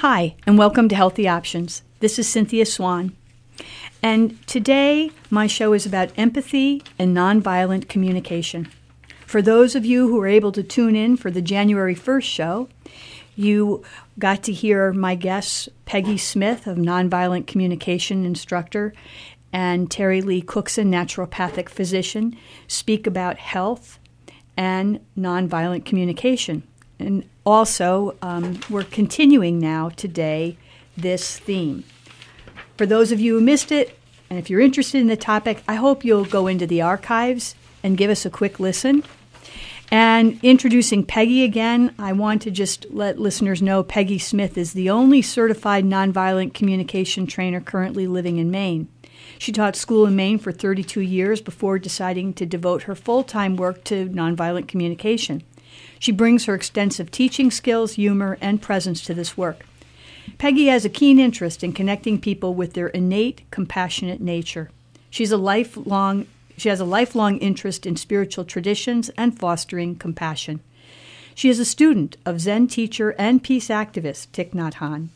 Hi, and welcome to Healthy Options. This is Cynthia Swan. And today, my show is about empathy and nonviolent communication. For those of you who were able to tune in for the January 1st show, you got to hear my guests, Peggy Smith, of nonviolent communication instructor, and Terry Lee Cookson, naturopathic physician, speak about health and nonviolent communication. And also, um, we're continuing now today this theme. For those of you who missed it, and if you're interested in the topic, I hope you'll go into the archives and give us a quick listen. And introducing Peggy again, I want to just let listeners know Peggy Smith is the only certified nonviolent communication trainer currently living in Maine. She taught school in Maine for 32 years before deciding to devote her full time work to nonviolent communication. She brings her extensive teaching skills, humor, and presence to this work. Peggy has a keen interest in connecting people with their innate, compassionate nature. She's a lifelong she has a lifelong interest in spiritual traditions and fostering compassion. She is a student of Zen teacher and peace activist Thich Nhat Hanh.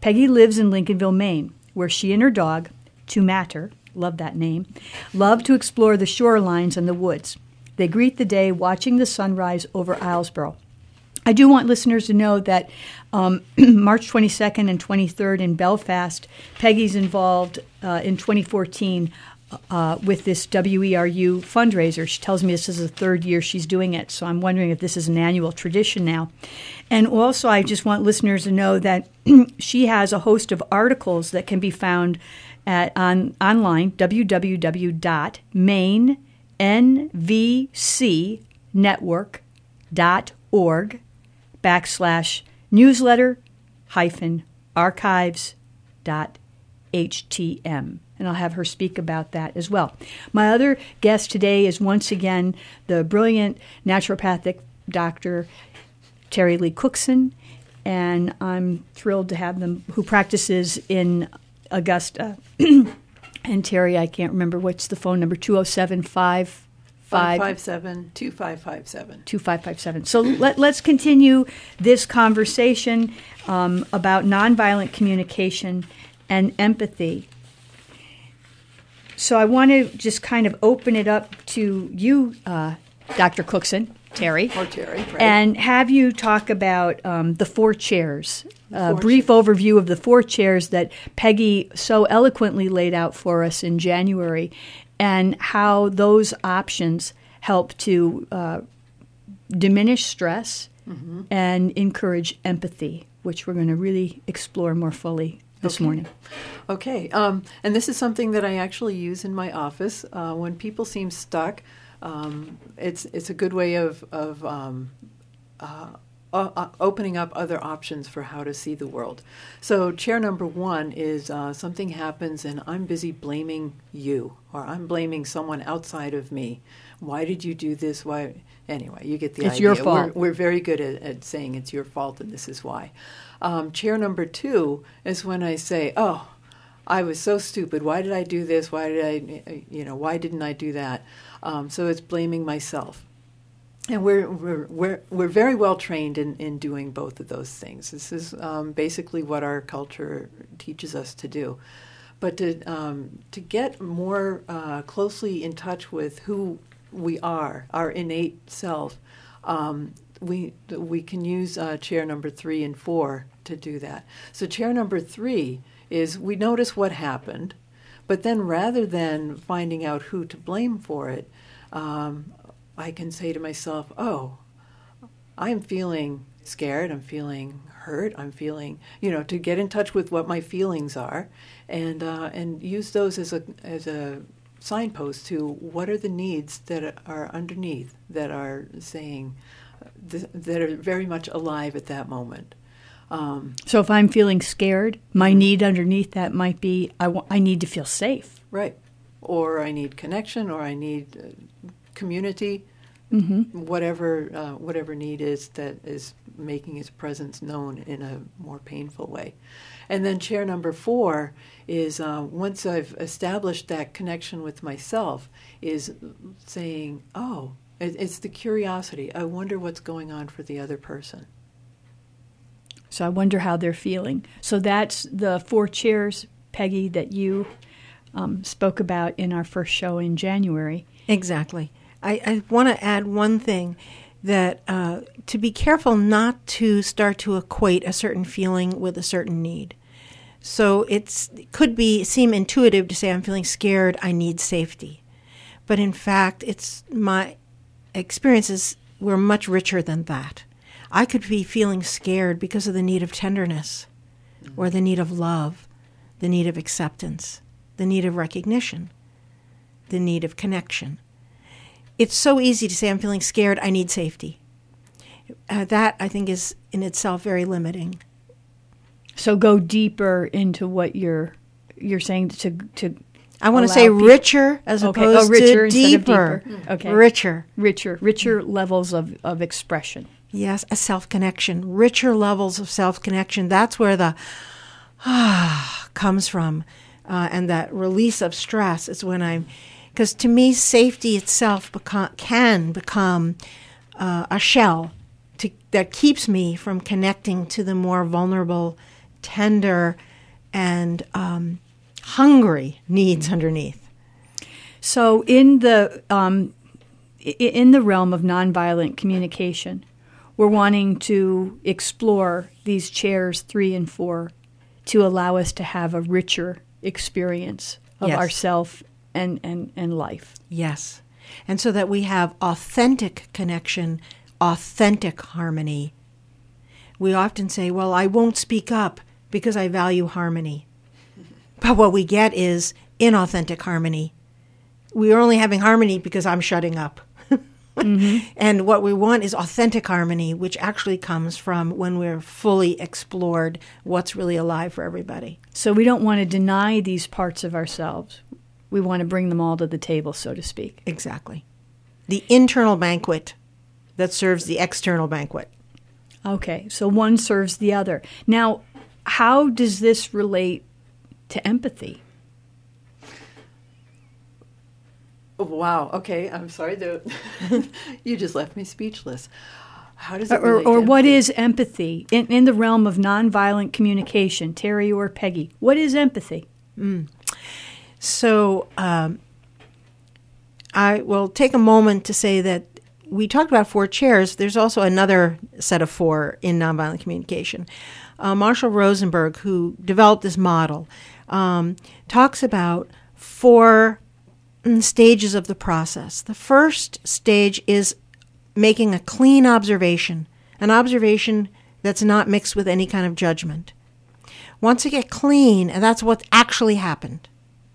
Peggy lives in Lincolnville, Maine, where she and her dog, To Matter, love that name, love to explore the shorelines and the woods. They greet the day watching the sunrise over Islesboro. I do want listeners to know that um, March 22nd and 23rd in Belfast, Peggy's involved uh, in 2014 uh, with this WERU fundraiser. She tells me this is the third year she's doing it, so I'm wondering if this is an annual tradition now. And also, I just want listeners to know that she has a host of articles that can be found at on online www.mainenvcnetwork.org backslash newsletter hyphen archives dot htm and I'll have her speak about that as well. My other guest today is once again the brilliant naturopathic doctor Terry Lee Cookson, and I'm thrilled to have them who practices in Augusta. and Terry, I can't remember what's the phone number 207 557 2557. 2557. So let, let's continue this conversation um, about nonviolent communication and empathy. So I want to just kind of open it up to you, uh, Dr. Cookson, Terry. Or Terry, right. And have you talk about um, the four chairs, a four brief overview of the four chairs that Peggy so eloquently laid out for us in January, and how those options help to uh, diminish stress Mm-hmm. and encourage empathy, which we're going to really explore more fully this Okay. morning. Okay, um, and this is something that I actually use in my office uh, when people seem stuck. Um, it's it's a good way of of um, uh, uh, uh, opening up other options for how to see the world. So chair number one is uh, something happens and I'm busy blaming you or I'm blaming someone outside of me. Why did you do this? Why? Anyway, you get the It's idea. your We're- fault. We're, very good at, at saying it's your fault and this is why. Um, chair number two is when I say, "Oh, I was so stupid. Why did I do this? Why did I, you know, why didn't I do that?" Um, so it's blaming myself. And we're, we're, we're, we're very well trained in, in doing both of those things. This is um, basically what our culture teaches us to do. But to, um, to get more uh, closely in touch with who we are, our innate self, um, we, we can use uh, chair number three and four to do that. So, chair number three is we notice what happened, but then rather than finding out who to blame for it, um, I can say to myself, oh, I'm feeling scared, I'm feeling hurt, I'm feeling, you know, to get in touch with what my feelings are and, uh, and use those as a, as a signpost to what are the needs that are underneath that are saying, th- that are very much alive at that moment. Um, So if I'm feeling scared, my need underneath that might be I I need to feel safe. right. Or I need connection, or I need uh, community, hmm whatever uh, whatever need is that is making its presence known in a more painful way. And then chair number four is uh, once I've established that connection with myself, is saying, oh, it, it's the curiosity. I wonder what's going on for the other person. So I wonder how they're feeling. So that's the four chairs, Peggy, that you um, spoke about in our first show in January. Exactly. I, I want to add one thing that uh, to be careful not to start to equate a certain feeling with a certain need. So it's it could be seem intuitive to say I'm feeling scared, I need safety. But in fact, it's my experiences were much richer than that. I could be feeling scared because of the need of tenderness or the need of love, the need of acceptance, the need of recognition, the need of connection. It's so easy to say, I'm feeling scared, I need safety. Uh, that, I think, is in itself very limiting. So go deeper into what you're you're saying to to I want to say people- richer as Okay. opposed Oh, richer to deeper. deeper. Okay. Richer. richer richer levels of, of expression. Yes, a self connection, richer levels of self connection. That's where the ah comes from. Uh, and that release of stress is when I'm, because to me, safety itself can become uh, a shell to, that keeps me from connecting to the more vulnerable, tender, and um, hungry needs underneath. So in the um, in the realm of nonviolent communication, we're wanting to explore these chairs three and four to allow us to have a richer experience of Yes. ourself and, and, and life. Yes. And so that we have authentic connection, authentic harmony. We often say, well, I won't speak up because I value harmony. But what we get is inauthentic harmony. We are only having harmony because I'm shutting up. Mm-hmm. And what we want is authentic harmony, which actually comes from when we're fully explored what's really alive for everybody. So we don't want to deny these parts of ourselves. We want to bring them all to the table, so to speak. Exactly. The internal banquet that serves the external banquet. Okay, so one serves the other. Now, how does this relate to empathy? Oh, Wow. Okay. I'm sorry. To, you just left me speechless. How does it Or, relate or to what empathy? in, in the realm of nonviolent communication? Terry or Peggy, what is empathy? So um, I will take a moment to say that we talked about four chairs. There's also another set of four in nonviolent communication. Uh, Marshall Rosenberg, who developed this model, um, talks about four mm, stages of the process. The first stage is making a clean observation, an observation that's not mixed with any kind of judgment. Once you get clean, and that's what actually happened.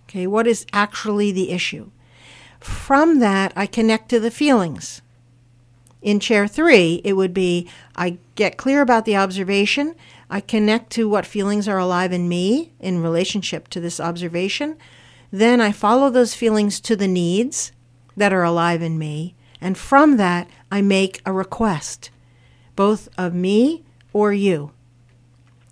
Okay, what is actually the issue? From that, I connect to the feelings. In chair three, it would be I get clear about the observation, I connect to what feelings are alive in me in relationship to this observation. Then I follow those feelings to the needs that are alive in me. And from that, I make a request, both of me or you.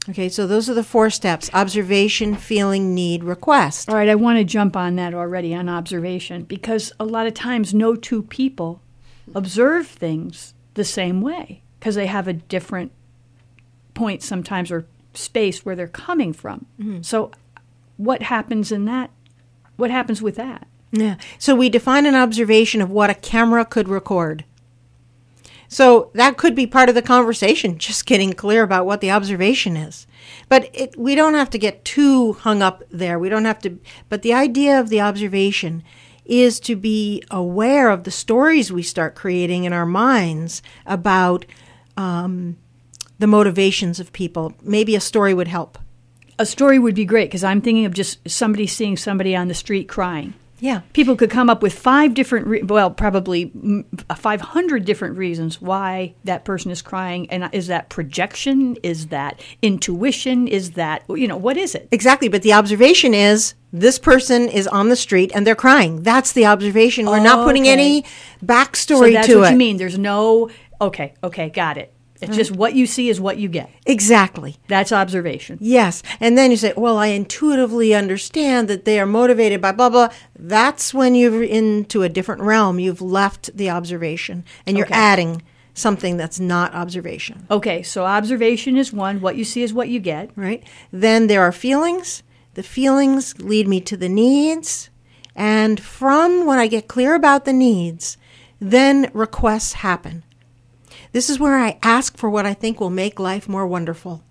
Okay, so those are the four steps observation, feeling, need, request. All right, I want to jump on that already on observation because a lot of times no two people observe things the same way because they have a different point sometimes or space where they're coming from. Mm-hmm. So, what happens in that? What happens with that? Yeah. So we define an observation of what a camera could record. So that could be part of the conversation, just getting clear about what the observation is. But it, we don't have to get too hung up there. We don't have to. But the idea of the observation is to be aware of the stories we start creating in our minds about um, the motivations of people. Maybe a story would help. A story would be great because I'm thinking of just somebody seeing somebody on the street crying. Yeah. People could come up with five different, re- well, probably mm, 500 different reasons why that person is crying. And is that projection? Is that intuition? Is that, you know, what is it? Exactly, but the observation is this person is on the street and they're crying. That's the observation. We're not putting Okay. any So backstory that's to what it. you mean. There's no, okay, okay, got it. It's mm-hmm. just what you see is what you get. Exactly. That's observation. Yes. And then you say, well, I intuitively understand that they are motivated by blah, blah. That's when you're into a different realm. You've left the observation and you're Okay. adding something that's not observation. Okay, so observation is one. What you see is what you get. right? Then there are feelings. The feelings lead me to the needs. And from when I get clear about the needs, then requests happen. This is where I ask for what I think will make life more wonderful.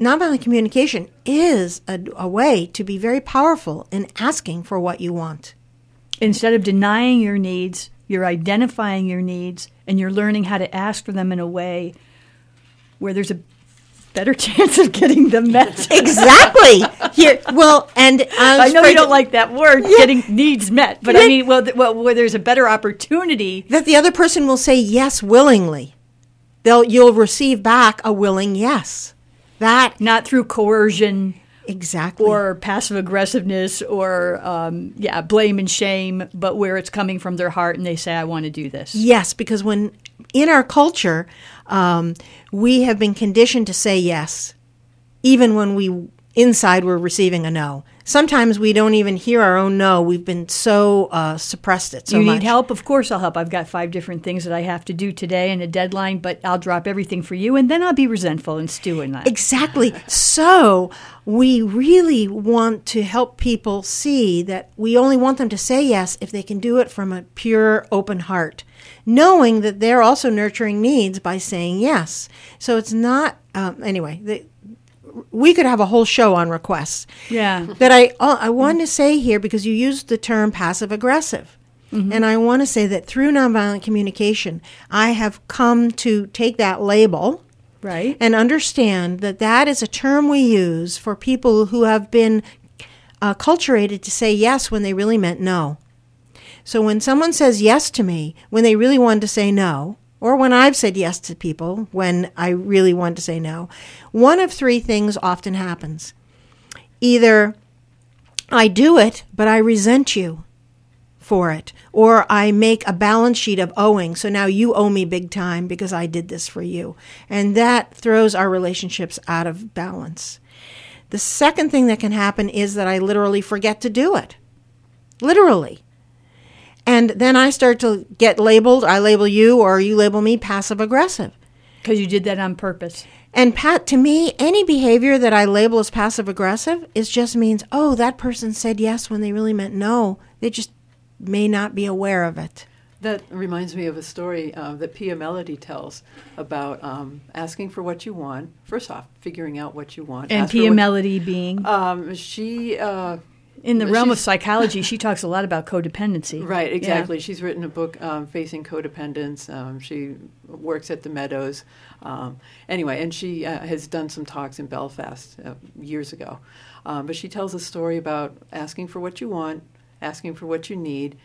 Nonviolent communication is a, a way to be very powerful in asking for what you want. Instead of denying your needs, you're identifying your needs and you're learning how to ask for them in a way where there's a better chance of getting them met. Exactly. Here, well, and I, I know you don't like that word, getting needs met, but I mean, well, th- well, where there's a better opportunity. that the other person will say yes willingly. They'll you'll receive back a willing yes. That Not through coercion exactly. or passive aggressiveness or, um, yeah, blame and shame, but where it's coming from their heart and they say, I want to do this. yes, because when in our culture, um, we have been conditioned to say yes, even when we inside we're receiving a no. Sometimes we don't even hear our own no. We've been so uh, suppressed it so you much. need help? Of course, I'll help. I've got five different things that I have to do today and a deadline, but I'll drop everything for you, and then I'll be resentful and stew in that. Exactly. So we really want to help people see that we only want them to say yes if they can do it from a pure, open heart, knowing that they're also nurturing needs by saying yes. So it's not, um, anyway, the, we could have a whole show on requests. Yeah. That I, uh, I want to say here because you used the term passive aggressive. And I want to say that through nonviolent communication, I have come to take that label Right. and understand that that is a term we use for people who have been uh, to say yes when they really meant no. So when someone says yes to me when they really wanted to say no, or when I've said yes to people when I really want to say no, one of three things often happens. Either I do it, but I resent you for it. Or I make a balance sheet of owing. So now you owe me big time because I did this for you. And that throws our relationships out of balance. The second thing that can happen is that I literally forget to do it. Literally. And then I start to get labeled, I label you or you label me passive aggressive. Because you did that on purpose. And Pat, to me, any behavior that I label as passive aggressive is just means, oh, that person said yes when they really meant no. They just may not be aware of it. That reminds me of a story uh, that Pia Mellody tells about um, asking for what you want. First off, figuring out what you want. And Pia Mellody being Um, she uh, in the realm of psychology, she talks a lot about codependency. Right, Yeah. exactly. She's written a book, um, Facing Codependence. Um, she works at the Meadows. Um, anyway, and she uh, has done some talks in Belfast uh, years ago. Um, but she tells a story about asking for what you want, asking for what you need,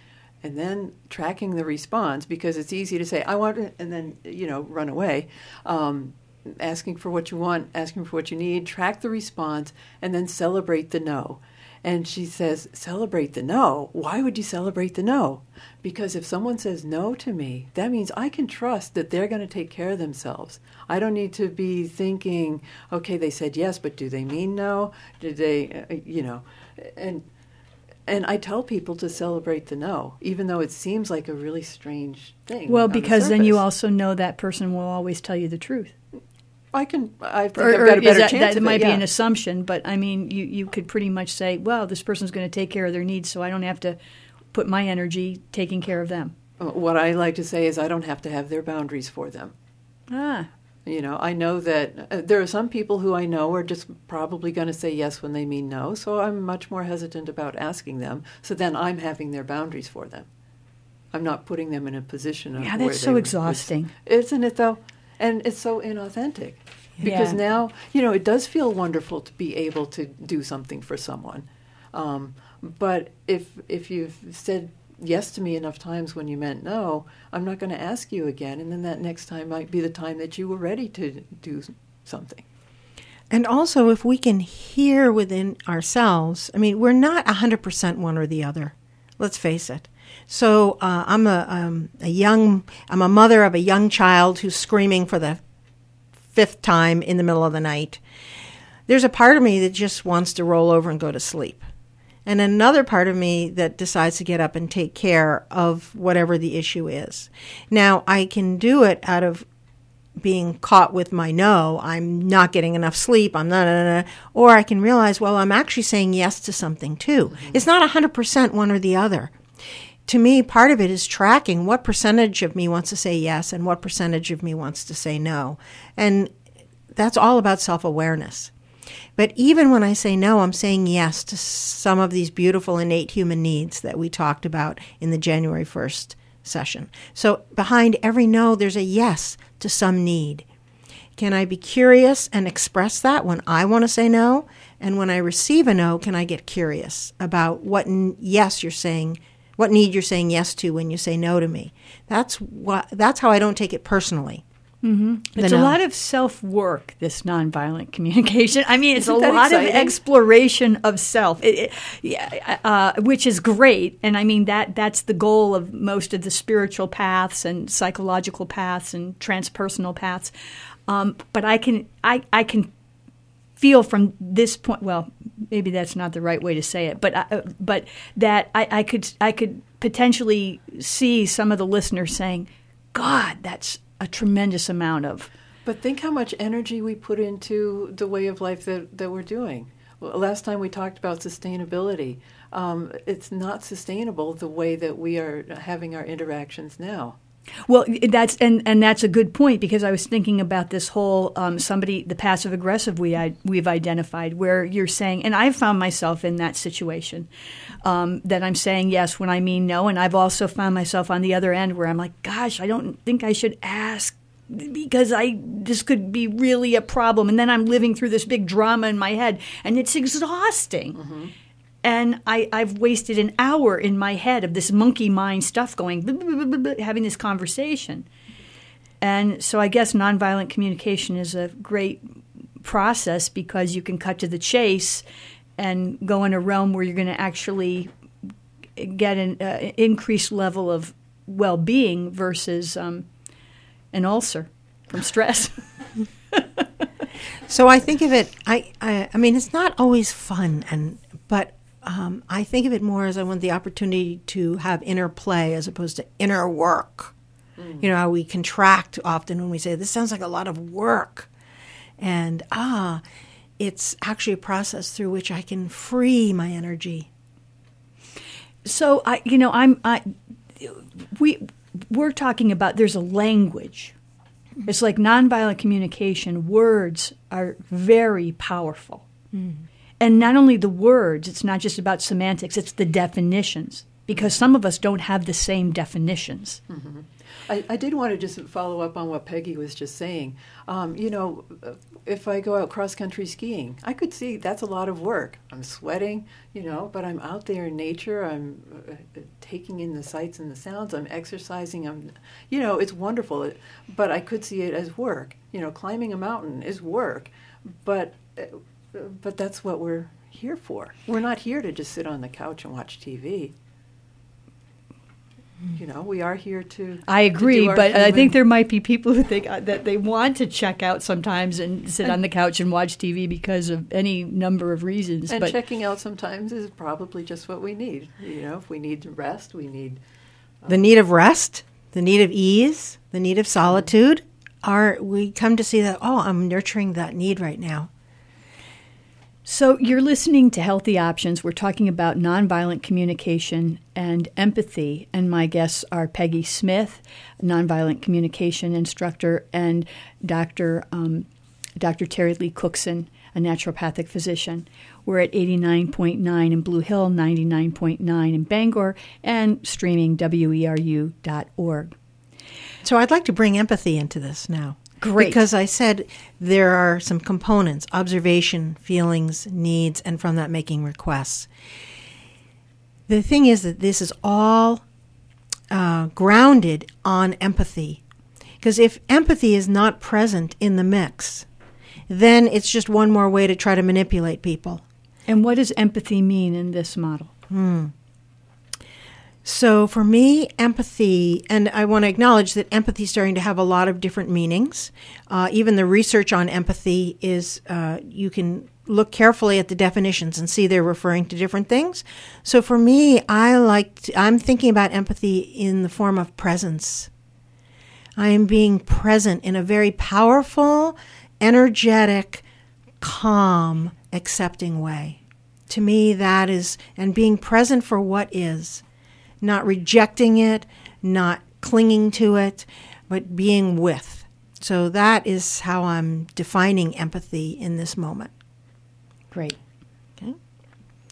and then tracking the response because it's easy to say, I want it, and then, you know, run away. Um, asking for what you want, asking for what you need, track the response, and then celebrate the no. And she says, Celebrate the no. Why would you celebrate the no? Because if someone says no to me, that means I can trust that they're going to take care of themselves. I don't need to be thinking, okay, they said yes, but do they mean no? Did they, uh, you know, and. And I tell people to celebrate the no, even though it seems like a really strange thing. Well, on the because then you also know that person will always tell you the truth. I can. I think Or, I've got a better that, chance. that of it, might be an assumption, but I mean, you, you could pretty much say, well, this person's going to take care of their needs, so I don't have to put my energy taking care of them. What I like to say is, I don't have to have their boundaries for them. Ah, You know, I know that uh, there are some people who I know are just probably going to say yes when they mean no, so I'm much more hesitant about asking them. So then I'm having their boundaries for them. I'm not putting them in a position of Yeah, that's so exhausting. isn't it though? And it's so inauthentic because Yeah. now you know it does feel wonderful to be able to do something for someone. Um, but if if you've said yes to me enough times when you meant no, I'm not going to ask you again, and then that next time might be the time that you were ready to do something. And also, if we can hear within ourselves, I mean, we're not 100% one or the other. Let's face it. So uh, I'm a, um, a young, I'm a mother of a young child who's screaming for the fifth time in the middle of the night. There's a part of me that just wants to roll over and go to sleep. and another part of me that decides to get up and take care of whatever the issue is. Now, I can do it out of being caught with my no, I'm not getting enough sleep, I'm not, nah, nah, or I can realize, well, I'm actually saying yes to something too. Mm-hmm. It's not 100% one or the other. To me, part of it is tracking what percentage of me wants to say yes and what percentage of me wants to say no. And that's all about self awareness. But even when I say no, I'm saying yes to some of these beautiful innate human needs that we talked about in the January 1st session. So behind every no, there's a yes to some need. Can I be curious and express that when I want to say no? And when I receive a no, can I get curious about what n- yes you're saying, what need you're saying yes to when you say no to me? That's what that's how I don't take it personally. Mm-hmm. It's a lot of self work, this nonviolent communication. I mean, it's Isn't a lot exciting? of exploration of self, it, it, uh, which is great. And I mean, that that's the goal of most of the spiritual paths and psychological paths and transpersonal paths. Um, but I can, I, I can feel from this point, well, maybe that's not the right way to say it, but, uh, but that I, I could, I could potentially see some of the listeners saying, God, that's a tremendous amount of. But think how much energy we put into the way of life that, that we're doing. Last time we talked about sustainability. Um, it's not sustainable the way that we are having our interactions now. Well, that's and and that's a good point because I was thinking about this whole um, somebody the passive aggressive we we've identified where you're saying and I've found myself in that situation um, that I'm saying yes when I mean no, and I've also found myself on the other end where I'm like, gosh, I don't think I should ask because I this could be really a problem, and then I'm living through this big drama in my head, and it's exhausting. Mm-hmm and I, I've wasted an hour in my head of this monkey mind stuff going, having this conversation. And so I guess nonviolent communication is a great process because you can cut to the chase and go in a realm where you're going to actually get an uh, increased level of well being versus um, an ulcer from stress. so I think of it. I, I I mean, it's not always fun, and but um, I think of it more as I want the opportunity to have inner play as opposed to inner work. Mm. You know, how we contract often when we say, this sounds like a lot of work. And ah, it's actually a process through which I can free my energy. So I, you know, I'm, I, we, we're talking about there's a language. It's like nonviolent communication. Words are very powerful. Mm and not only the words, it's not just about semantics, it's the definitions, because some of us don't have the same definitions. Mm-hmm. I, I, did want to just follow up on what Peggy was just saying. Um, you know, if I go out cross country skiing, I could see that's a lot of work. I'm sweating, you know, but I'm out there in nature. I'm uh, taking in the sights and the sounds. I'm exercising. I'm, you know, it's wonderful. But I could see it as work. You know, climbing a mountain is work. But uh, but that's what we're here for. We're not here to just sit on the couch and watch TV. You know, we are here to. I agree, to but I think there might be people who think uh, that they want to check out sometimes and sit and on the couch and watch TV because of any number of reasons. And but checking out sometimes is probably just what we need. You know, if we need rest, we need um, the need of rest, the need of ease, the need of solitude. Are we come to see that? Oh, I'm nurturing that need right now. So, you're listening to Healthy Options. We're talking about nonviolent communication and empathy. And my guests are Peggy Smith, nonviolent communication instructor, and Dr. Um, Dr. Terry Lee Cookson, a naturopathic physician. We're at 89.9 in Blue Hill, 99.9 in Bangor, and streaming weru.org. So, I'd like to bring empathy into this now. Great. Because I said there are some components observation, feelings, needs, and from that making requests. The thing is that this is all uh, grounded on empathy. Because if empathy is not present in the mix, then it's just one more way to try to manipulate people. And what does empathy mean in this model? Hmm. So for me, empathy, and I want to acknowledge that empathy is starting to have a lot of different meanings. Uh, even the research on empathy is uh, you can look carefully at the definitions and see they're referring to different things. So for me, I like to, I'm thinking about empathy in the form of presence. I am being present in a very powerful, energetic, calm, accepting way. To me, that is, and being present for what is, not rejecting it, not clinging to it, but being with. So that is how I'm defining empathy in this moment. Great. Okay.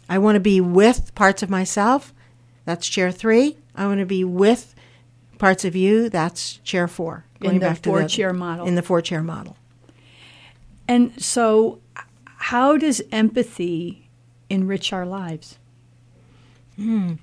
I want to be with parts of myself. That's chair three. I want to be with parts of you. That's chair four. Going In the four chair model. In the four chair model. And so, how does empathy enrich our lives? Hmm.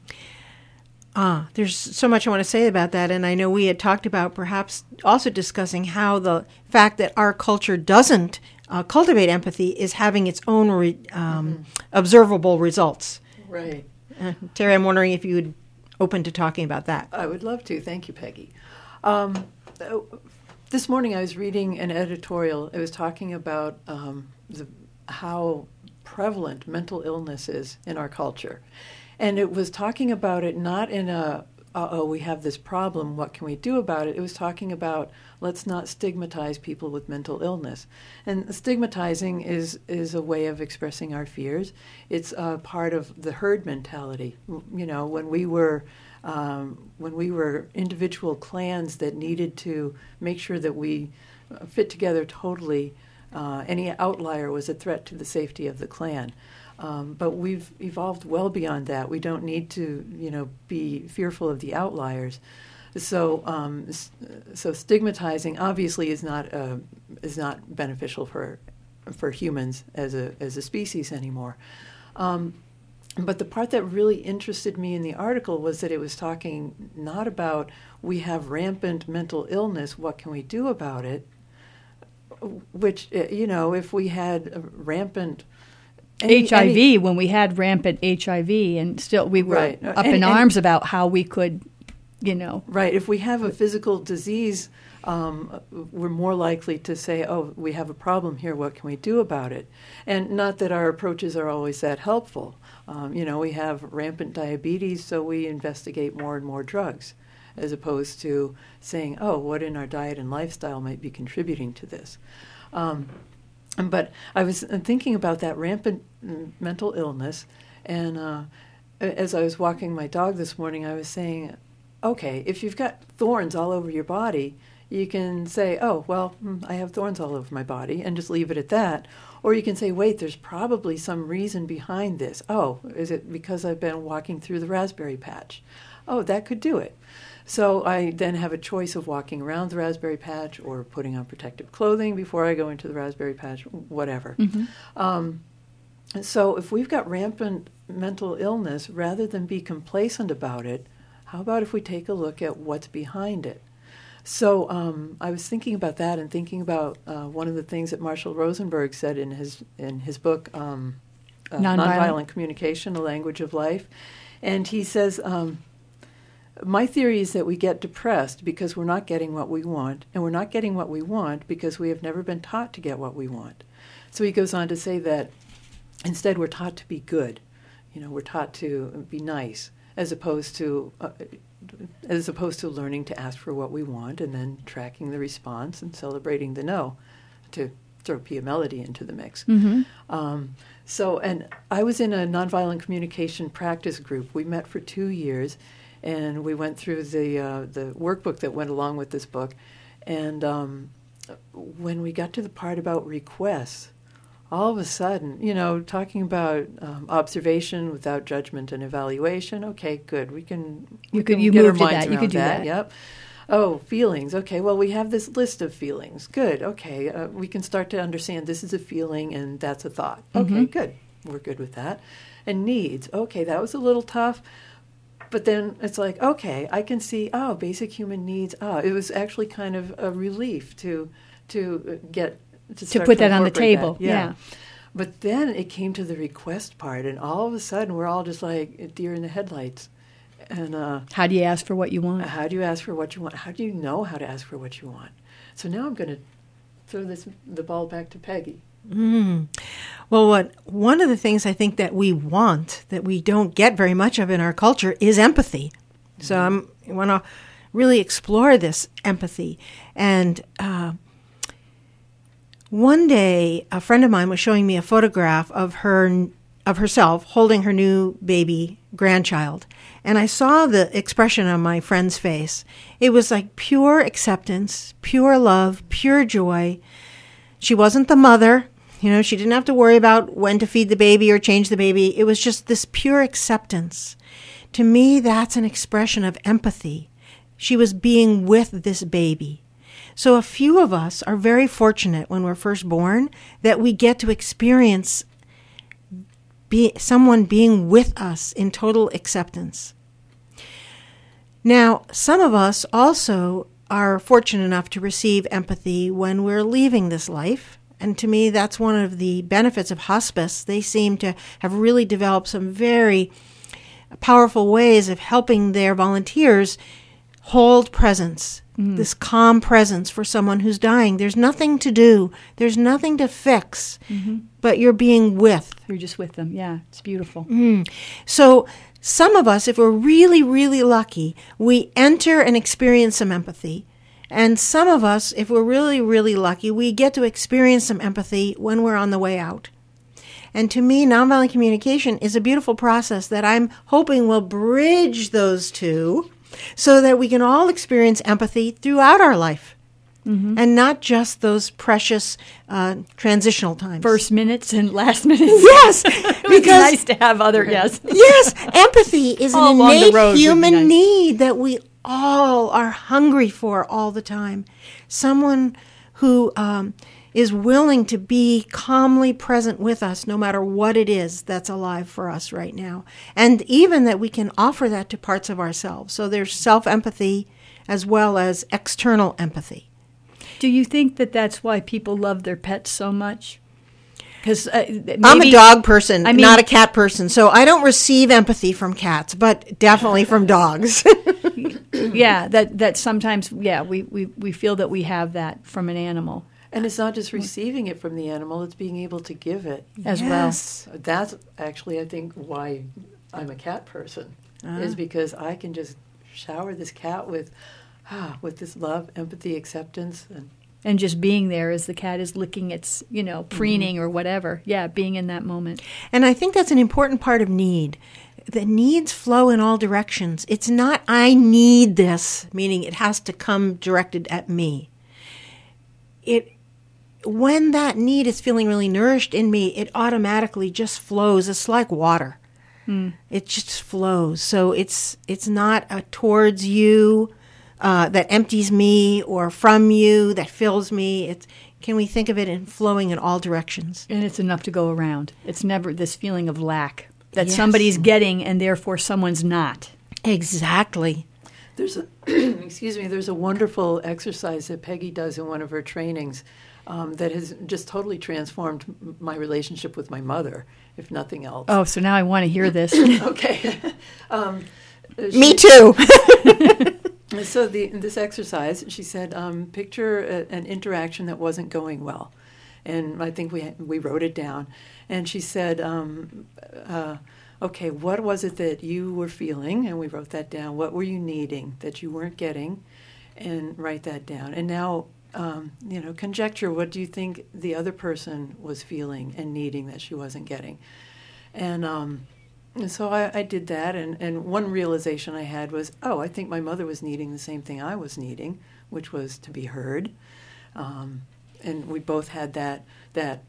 Ah, there's so much I want to say about that, and I know we had talked about perhaps also discussing how the fact that our culture doesn't uh, cultivate empathy is having its own re- um, mm-hmm. observable results. Right. Uh, Terry, I'm wondering if you would open to talking about that. I would love to. Thank you, Peggy. Um, this morning I was reading an editorial. It was talking about um, the, how prevalent mental illness is in our culture and it was talking about it not in a oh we have this problem what can we do about it? It was talking about let's not stigmatize people with mental illness. And stigmatizing is is a way of expressing our fears. It's a part of the herd mentality. You know when we were um, when we were individual clans that needed to make sure that we fit together totally uh, any outlier was a threat to the safety of the clan um, but we've evolved well beyond that. We don't need to, you know, be fearful of the outliers. So, um, so stigmatizing obviously is not uh, is not beneficial for for humans as a as a species anymore. Um, but the part that really interested me in the article was that it was talking not about we have rampant mental illness, what can we do about it? Which, uh, you know, if we had rampant any, HIV any, when we had rampant HIV, and still we were right. up and, in arms about how we could, you know. Right. If we have a physical disease, um, we're more likely to say, "Oh, we have a problem here. What can we do about it?" And not that our approaches are always that helpful. Um, you know, we have rampant diabetes, so we investigate more and more drugs, as opposed to saying, "Oh, what in our diet and lifestyle might be contributing to this." Um, but I was thinking about that rampant mental illness, and uh, as I was walking my dog this morning, I was saying, okay, if you've got thorns all over your body, you can say, oh, well, hmm, I have thorns all over my body, and just leave it at that. Or you can say, wait, there's probably some reason behind this. Oh, is it because I've been walking through the raspberry patch? Oh, that could do it. So I then have a choice of walking around the raspberry patch or putting on protective clothing before I go into the raspberry patch, whatever. Mm-hmm. Um, so if we've got rampant mental illness, rather than be complacent about it, how about if we take a look at what's behind it? So um, I was thinking about that and thinking about uh, one of the things that Marshall Rosenberg said in his in his book um, uh, Nonviolent. Nonviolent. Communication: A Language of Life, and he says um, my theory is that we get depressed because we're not getting what we want, and we're not getting what we want because we have never been taught to get what we want. So he goes on to say that instead we're taught to be good. You know, we're taught to be nice, as opposed to uh, as opposed to learning to ask for what we want and then tracking the response and celebrating the no, to throw Pia Mellody into the mix. Mm-hmm. Um, so, and I was in a nonviolent communication practice group. We met for two years and we went through the uh, the workbook that went along with this book. And um, when we got to the part about requests, all of a sudden, you know, talking about um, observation without judgment and evaluation. Okay, good. We can. You we could. Can you get our to that. You could do that. that. Yep. Oh, feelings. Okay, well, we have this list of feelings. Good. Okay, uh, we can start to understand this is a feeling and that's a thought. Okay, mm-hmm. good. We're good with that. And needs. Okay, that was a little tough but then it's like okay i can see oh basic human needs oh it was actually kind of a relief to to get to, to put to that on the table yeah. yeah. but then it came to the request part and all of a sudden we're all just like deer in the headlights. And uh, how do you ask for what you want? How do you ask for what you want? How do you know how to ask for what you want? So now i'm going to throw this the ball back to peggy Well, what one of the things I think that we want that we don't get very much of in our culture is empathy. So I'm, I want to really explore this empathy. And uh, one day, a friend of mine was showing me a photograph of her of herself holding her new baby grandchild, and I saw the expression on my friend's face. It was like pure acceptance, pure love, pure joy. She wasn't the mother. You know, she didn't have to worry about when to feed the baby or change the baby. It was just this pure acceptance. To me, that's an expression of empathy. She was being with this baby. So, a few of us are very fortunate when we're first born that we get to experience be, someone being with us in total acceptance. Now, some of us also are fortunate enough to receive empathy when we're leaving this life. And to me, that's one of the benefits of hospice. They seem to have really developed some very powerful ways of helping their volunteers hold presence, mm. this calm presence for someone who's dying. There's nothing to do, there's nothing to fix, mm-hmm. but you're being with. You're just with them. Yeah, it's beautiful. Mm. So, some of us, if we're really, really lucky, we enter and experience some empathy. And some of us, if we're really, really lucky, we get to experience some empathy when we're on the way out. And to me, nonviolent communication is a beautiful process that I'm hoping will bridge those two so that we can all experience empathy throughout our life. Mm-hmm. And not just those precious uh, transitional times. First minutes and last minutes. Yes, because nice to have other yes. yes, empathy is an innate human nice. need that we all are hungry for all the time. Someone who um, is willing to be calmly present with us no matter what it is that's alive for us right now. And even that we can offer that to parts of ourselves. So there's self empathy as well as external empathy. Do you think that that's why people love their pets so much? Because uh, I'm a dog person, I mean, not a cat person, so I don't receive empathy from cats, but definitely from dogs. yeah, that that sometimes, yeah, we, we, we feel that we have that from an animal. And it's not just receiving it from the animal, it's being able to give it as yes. well. That's actually, I think, why I'm a cat person, uh-huh. is because I can just shower this cat with, ah, with this love, empathy, acceptance, and and just being there as the cat is licking its, you know, preening mm-hmm. or whatever. Yeah, being in that moment. And I think that's an important part of need. The needs flow in all directions. It's not, I need this, meaning it has to come directed at me. It when that need is feeling really nourished in me, it automatically just flows. It's like water. Mm. It just flows. So it's it's not a towards you uh, that empties me or from you that fills me. It's can we think of it in flowing in all directions? And it's enough to go around. It's never this feeling of lack that yes. somebody's getting and therefore someone's not. Exactly. There's a excuse me. There's a wonderful exercise that Peggy does in one of her trainings um, that has just totally transformed my relationship with my mother, if nothing else. Oh, so now I want to hear this. okay. um, she, Me too. so the, this exercise, she said, um, picture a, an interaction that wasn't going well, and I think we we wrote it down. And she said, um, uh, "Okay, what was it that you were feeling?" And we wrote that down. What were you needing that you weren't getting? And write that down. And now um, you know, conjecture what do you think the other person was feeling and needing that she wasn't getting. And, um, and so I, I, did that, and, and one realization I had was, oh, I think my mother was needing the same thing I was needing, which was to be heard. Um, and we both had that that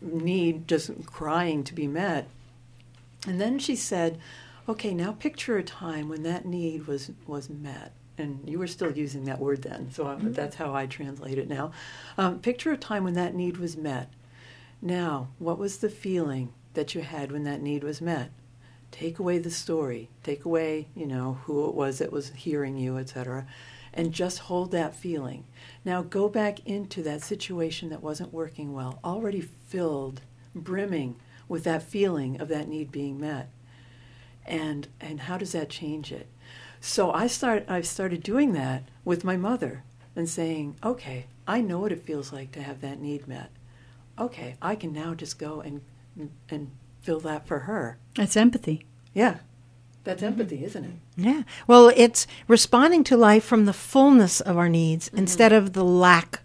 need, just crying to be met. And then she said, okay, now picture a time when that need was was met and you were still using that word then, so mm-hmm. that's how I translate it now. Um, picture a time when that need was met. Now, what was the feeling that you had when that need was met? Take away the story, take away, you know, who it was that was hearing you, etc., and just hold that feeling. Now go back into that situation that wasn't working well, already filled, brimming with that feeling of that need being met. And and how does that change it? So I start I started doing that with my mother and saying, "Okay, I know what it feels like to have that need met. okay, I can now just go and and fill that for her. That's empathy. Yeah. That's mm-hmm. empathy, isn't it? Yeah. Well, it's responding to life from the fullness of our needs mm-hmm. instead of the lack.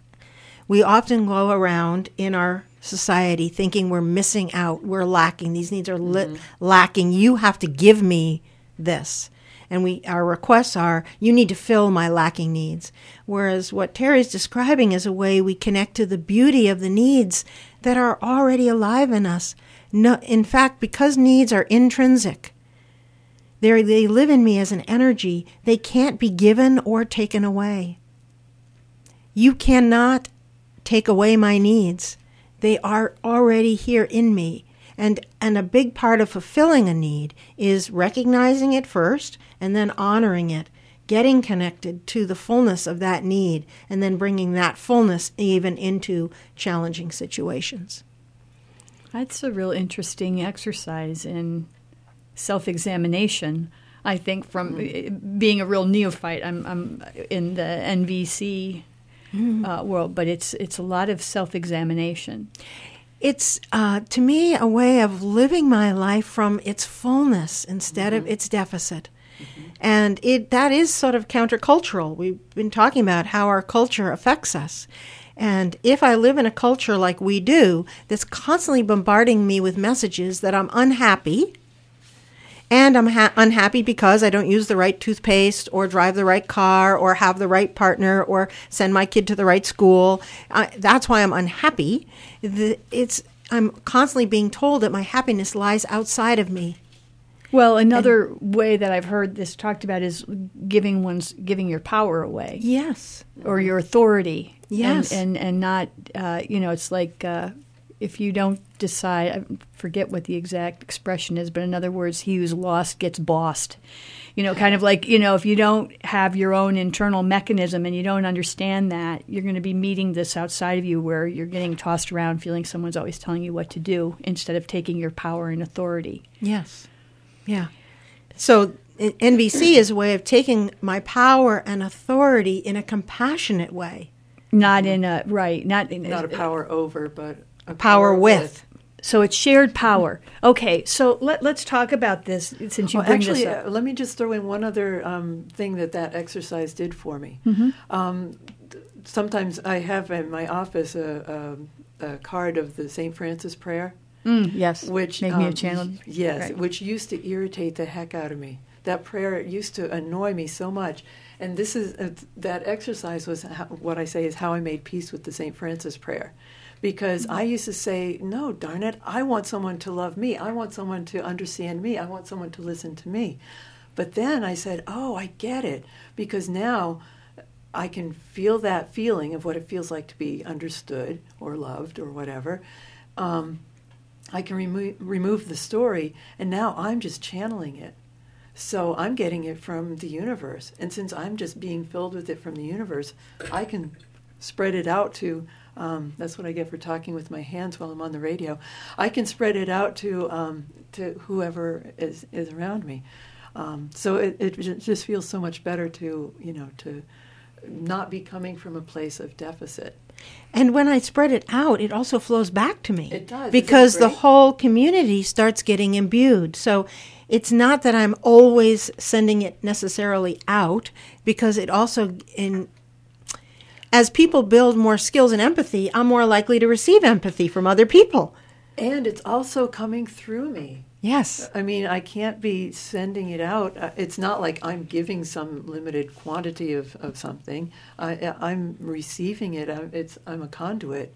We often go around in our society thinking we're missing out, we're lacking. These needs are li- mm-hmm. lacking. You have to give me this. And we our requests are you need to fill my lacking needs. Whereas what Terry's describing is a way we connect to the beauty of the needs that are already alive in us. No, in fact, because needs are intrinsic, they they live in me as an energy. They can't be given or taken away. You cannot take away my needs. They are already here in me. And and a big part of fulfilling a need is recognizing it first and then honoring it, getting connected to the fullness of that need and then bringing that fullness even into challenging situations. That's a real interesting exercise in self examination. I think from Mm-hmm. being a real neophyte, I'm, I'm in the NVC Mm-hmm. uh, world, but it's it's a lot of self examination. It's uh, to me a way of living my life from its fullness instead Mm-hmm. of its deficit. And it that is sort of countercultural. We've been talking about how our culture affects us. And if I live in a culture like we do, that's constantly bombarding me with messages that I'm unhappy, and I'm ha- unhappy because I don't use the right toothpaste or drive the right car or have the right partner or send my kid to the right school. Uh, that's why I'm unhappy. The, it's I'm constantly being told that my happiness lies outside of me. Well, another way that I've heard this talked about is giving one's giving your power away Yes. or your authority. Yes. and and, and not uh, you know it's like uh, if you don't decide, I forget what the exact expression is, but in other words, he who's lost gets bossed. You know, kind of like you know, if you don't have your own internal mechanism and you don't understand that, you're going to be meeting this outside of you where you're getting tossed around, feeling someone's always telling you what to do instead of taking your power and authority. Yes. Yeah. So i- NVC is a way of taking my power and authority in a compassionate way. Not in a right, not in Not a power over, but a Power with. So it's shared power. Okay, so let, let's talk about this since you Well, bring actually, this up. uh, let me just throw in one other um, thing that that exercise did for me. Mm-hmm. Um, th- sometimes I have in my office a, a, a card of the St. Francis prayer, Mm, yes, which make me a um, channel. Yes, Right. which used to irritate the heck out of me. That prayer used to annoy me so much. And this is uh, that exercise was how, what I say is how I made peace with the St. Francis prayer. Because I used to say, no, darn it, I want someone to love me. I want someone to understand me. I want someone to listen to me. But then I said, oh, I get it. Because now I can feel that feeling of what it feels like to be understood or loved or whatever. Um, I can remo- remove the story, and now I'm just channeling it. So I'm getting it from the universe. And since I'm just being filled with it from the universe, I can spread it out to um, that's what I get for talking with my hands while I'm on the radio. I can spread it out to um, to whoever is, is around me. Um, so it, it just feels so much better to you know to not be coming from a place of deficit. And when I spread it out, it also flows back to me. It does. Because the whole community starts getting imbued. So it's not that I'm always sending it necessarily out, because it also, in as people build more skills in empathy, I'm more likely to receive empathy from other people. And it's also coming through me. Yes. I mean, I can't be sending it out. Uh, It's not like I'm giving some limited quantity of, of something. I, I'm receiving it. I'm, it's, I'm a conduit.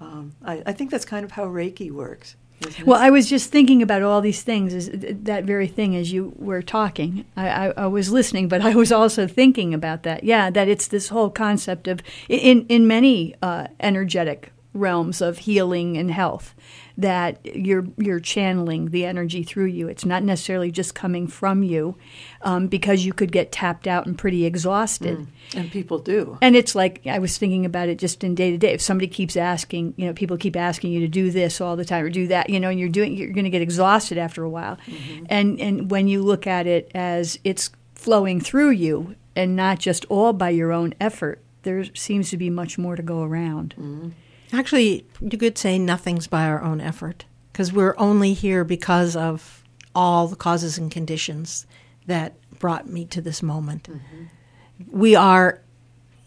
Um, I, I think that's kind of how Reiki works. Isn't? Well, I was just thinking about all these things, is that very thing as you were talking. I, I, I was listening, but I was also thinking about that. Yeah, that it's this whole concept of in in many uh, energetic realms of healing and health that you're you're channeling the energy through you. It's not necessarily just coming from you, um, because you could get tapped out and pretty exhausted. Mm. and people do. And it's like I was thinking about it just in day to day. If somebody keeps asking, you know, people keep asking you to do this all the time or do that, you know, and you're doing, you're going to get exhausted after a while. Mm-hmm. And and when you look at it as it's flowing through you and not just all by your own effort, there seems to be much more to go around. Mm-hmm. Actually, you could say nothing's by our own effort because we're only here because of all the causes and conditions that brought me to this moment. Mm-hmm. We are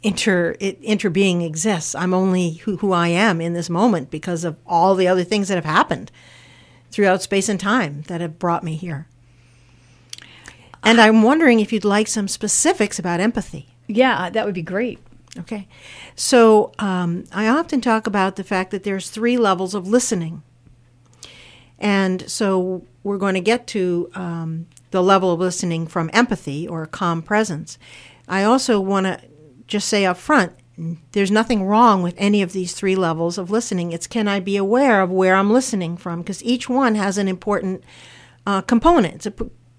inter it, interbeing exists. I'm only who, who I am in this moment because of all the other things that have happened throughout space and time that have brought me here. And I'm wondering if you'd like some specifics about empathy. Yeah, that would be great. Okay. So um, I often talk about the fact that there's three levels of listening. And so we're going to get to um, the level of listening from empathy or calm presence. I also want to just say up front there's nothing wrong with any of these three levels of listening. It's can I be aware of where I'm listening from? Because each one has an important uh, component. It's, a,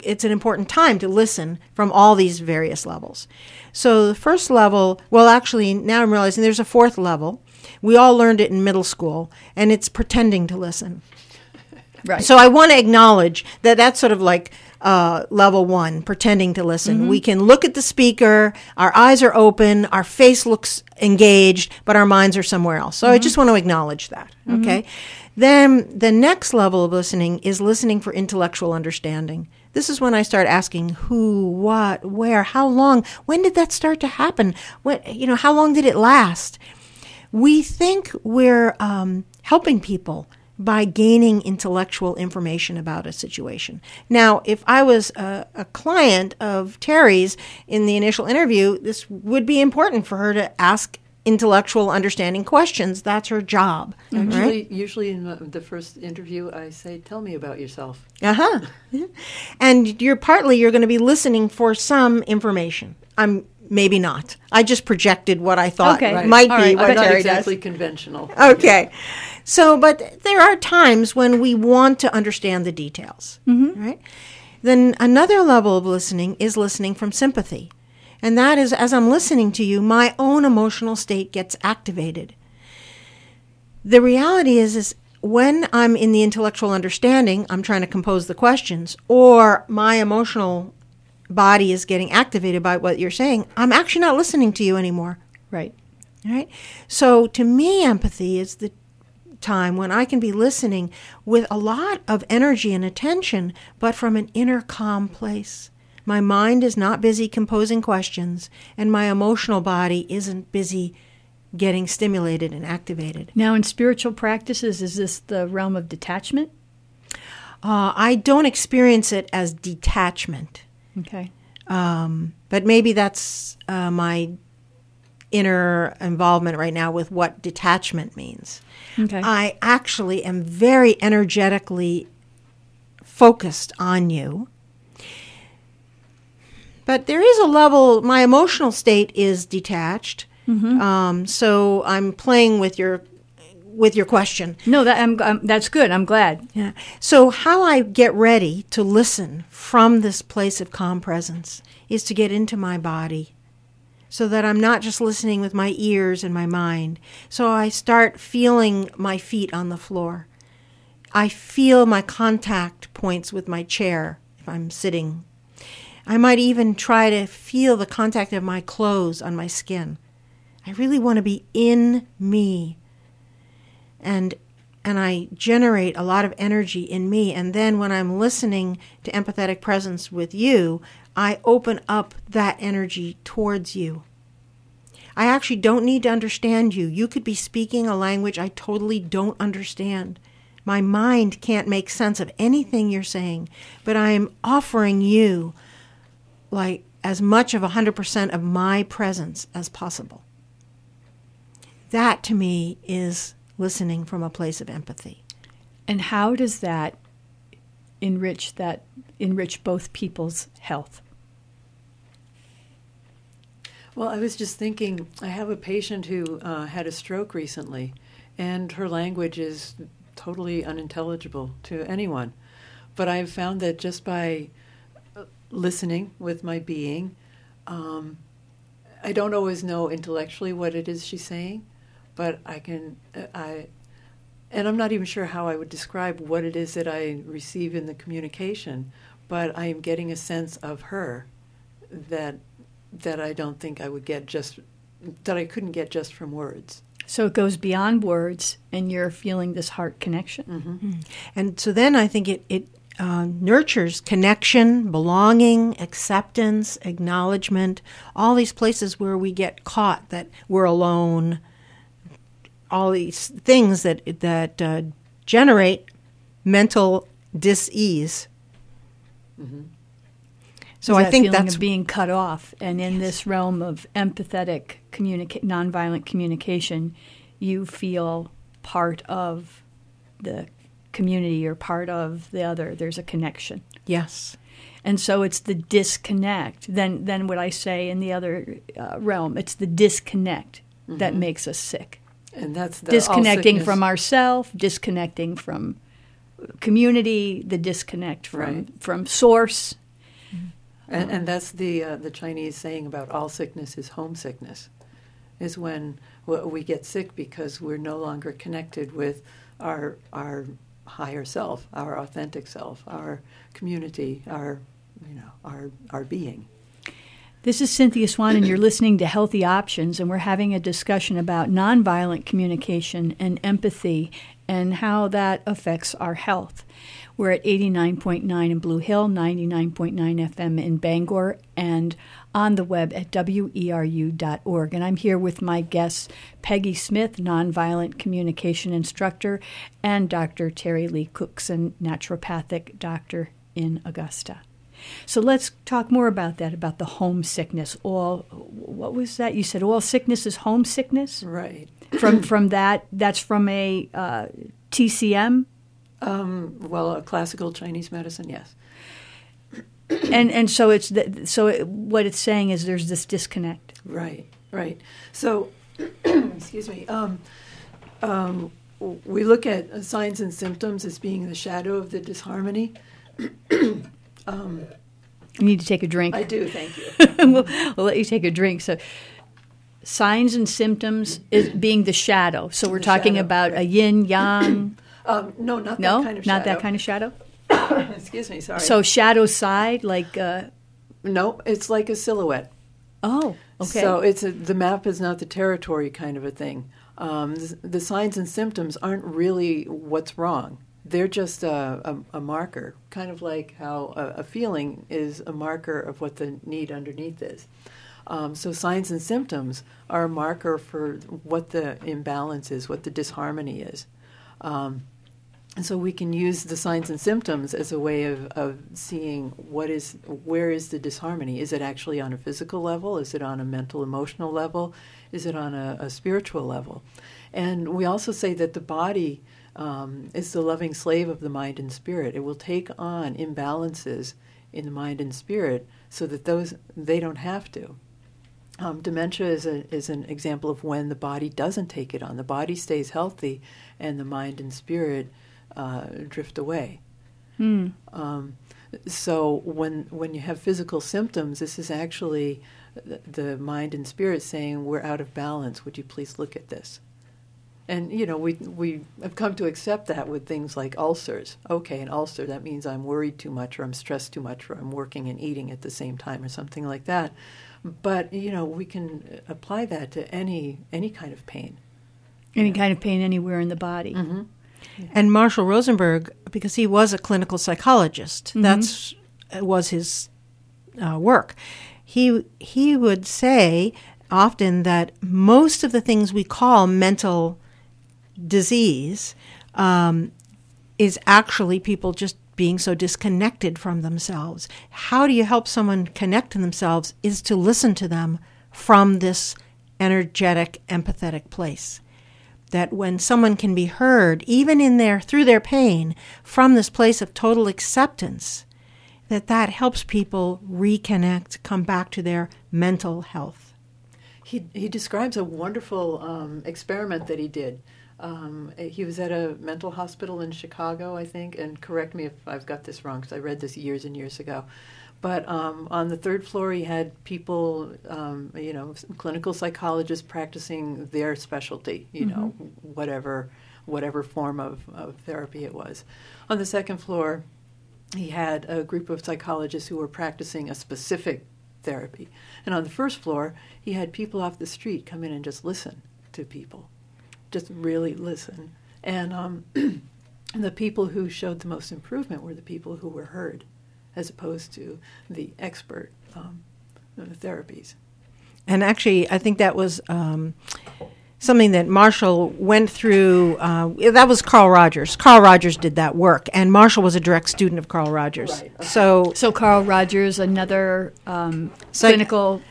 it's an important time to listen from all these various levels. So the first level, well, actually, now I'm realizing there's a fourth level. We all learned it in middle school, and it's pretending to listen. Right. So I want to acknowledge that that's sort of like uh, level one, pretending to listen. Mm-hmm. We can look at the speaker, our eyes are open, our face looks engaged, but our minds are somewhere else. So I mm-hmm. just want to acknowledge that. Mm-hmm. Okay. Then the next level of listening is listening for intellectual understanding. This is when I start asking who, what, where, how long, when did that start to happen? What, you know, how long did it last? We think we're um, helping people by gaining intellectual information about a situation. Now, if I was a, a, client of Terry's in the initial interview, this would be important for her to ask intellectual understanding questions. That's her job. Actually, right? usually in the- the first interview, I say, "Tell me about yourself." Uh huh. and you're partly you're going to be listening for some information. I'm maybe not. I just projected what I thought Okay. Right. might All be right. what I bet Not Terry exactly conventional. Okay. So, but there are times when we want to understand the details, right? Then another level of listening is listening from sympathy. And that is, as I'm listening to you, my own emotional state gets activated. The reality is, is when I'm in the intellectual understanding, I'm trying to compose the questions, or my emotional body is getting activated by what you're saying, I'm actually not listening to you anymore. Right. All right. So to me, empathy is the time when I can be listening with a lot of energy and attention, but from an inner calm place. My mind is not busy composing questions, and my emotional body isn't busy getting stimulated and activated. Now, in spiritual practices, is this the realm of detachment? Uh, I don't experience it as detachment, Okay. um, but maybe that's uh, my inner involvement right now with what detachment means. Okay. I actually am very energetically focused on you. But there is a level, my emotional state is detached. Um, so I'm playing with your with your question. no, that I'm, I'm, that's good. I'm glad. Yeah. So how I get ready to listen from this place of calm presence is to get into my body so that I'm not just listening with my ears and my mind. So I start feeling my feet on the floor. I feel my contact points with my chair if I'm sitting. I might even try to feel the contact of my clothes on my skin. I really want to be in me and and I generate a lot of energy in me. And then when I'm listening to empathetic presence with you, I open up that energy towards you. I actually don't need to understand you. You could be speaking a language I totally don't understand. My mind can't make sense of anything you're saying, but I am offering you like as much of 100% of my presence as possible. That to me is listening from a place of empathy. And how does that enrich that enrich both people's health? Well, I was just thinking, I have a patient who uh, had a stroke recently, and her language is totally unintelligible to anyone. But I've found that just by listening with my being, um, I don't always know intellectually what it is she's saying, but I can, uh, I, and I'm not even sure how I would describe what it is that I receive in the communication, but I am getting a sense of her that that I don't think I would get just that I couldn't get just from words. So it goes beyond words, and you're feeling this heart connection. Mm-hmm. And so then I think it, it uh, nurtures connection, belonging, acceptance, acknowledgement, all these places where we get caught that we're alone, all these things that, that uh, generate mental dis-ease. Mm-hmm. So I that think feeling that's of being cut off, and in this realm of empathetic communica- nonviolent communication, you feel part of the community or part of the other. There's a connection, yes. and so it's the disconnect. Then, then what I say in the other uh, realm, it's the disconnect that makes us sick. And that's the disconnecting from ourself, disconnecting from community, the disconnect from Right. from source. And, and that's the uh, the Chinese saying about all sickness is homesickness, is when we get sick because we're no longer connected with our our higher self, our authentic self, our community, our you know our our being. This is Cynthia Swan, and you're listening to Healthy Options, and we're having a discussion about nonviolent communication and empathy and how that affects our health. We're at 89.9 in Blue Hill, 99.9 FM in Bangor, and on the web at weru.org. And I'm here with my guests, Peggy Smith, nonviolent communication instructor, and Dr. Terry Lee Cookson, naturopathic doctor in Augusta. So let's talk more about that, about the homesickness. All what was that? You said all sickness is homesickness. Right. From from that, that's from a uh, TCM, Um, well, a classical Chinese medicine, yes. And and so it's the, so it, what it's saying is there's this disconnect. Right, right. So, excuse me. Um, um, we look at signs and symptoms as being the shadow of the disharmony. You need to take a drink. I do, thank you. we'll, we'll let you take a drink. So, signs and symptoms is being the shadow. So we're The talking shadow, about a yin yang. Um, no, not No, that kind of not shadow. that kind of shadow. Excuse me, sorry. So shadow side, like uh, no, it's like a silhouette. oh, okay. So it's a, the map is not the territory kind of a thing. Um, the, the signs and symptoms aren't really what's wrong. They're just a, a, a marker, kind of like how a, a feeling is a marker of what the need underneath is. Um, so signs and symptoms are a marker for what the imbalance is, what the disharmony is. Um, and so we can use the signs and symptoms as a way of, of seeing what is where is the disharmony. Is it actually on a physical level? Is it on a mental emotional level? Is it on a, a spiritual level? And we also say that the body um, is the loving slave of the mind and spirit. It will take on imbalances in the mind and spirit so that those they don't have to. Um, dementia is, a, is an example of when the body doesn't take it on. The body stays healthy, and the mind and spirit uh, drift away. Hmm. Um, so when when you have physical symptoms, this is actually the, the mind and spirit saying we're out of balance. Would you please look at this? And you know we we have come to accept that with things like ulcers. Okay, an ulcer that means I'm worried too much, or I'm stressed too much, or I'm working and eating at the same time, or something like that. But you know we can apply that to any any kind of pain. Any kind of pain anywhere in the body. Mm-hmm. And Marshall Rosenberg, because he was a clinical psychologist, that's was his uh, work. He he would say often that most of the things we call mental disease um, is actually people just being so disconnected from themselves. How do you help someone connect to themselves? Is to listen to them from this energetic, empathetic place that when someone can be heard even in their through their pain from this place of total acceptance that that helps people reconnect come back to their mental health He, he describes a wonderful um, experiment that he did. Um, he was at a mental hospital in Chicago, I think, and correct me if I've got this wrong because I read this years and years ago. But um, on the third floor, he had people, um, you know, clinical psychologists practicing their specialty, you know, whatever whatever form of, of therapy it was. On the second floor, he had a group of psychologists who were practicing a specific therapy. And on the first floor, he had people off the street come in and just listen to people. just really listen. And um, the people who showed the most improvement were the people who were heard, as opposed to the expert um, therapies. And actually, I think that was um, something that Marshall went through. Uh, that was Carl Rogers. Carl Rogers did that work, and Marshall was a direct student of Carl Rogers. Right, okay. So, So Carl Rogers, another um, Psych- clinical.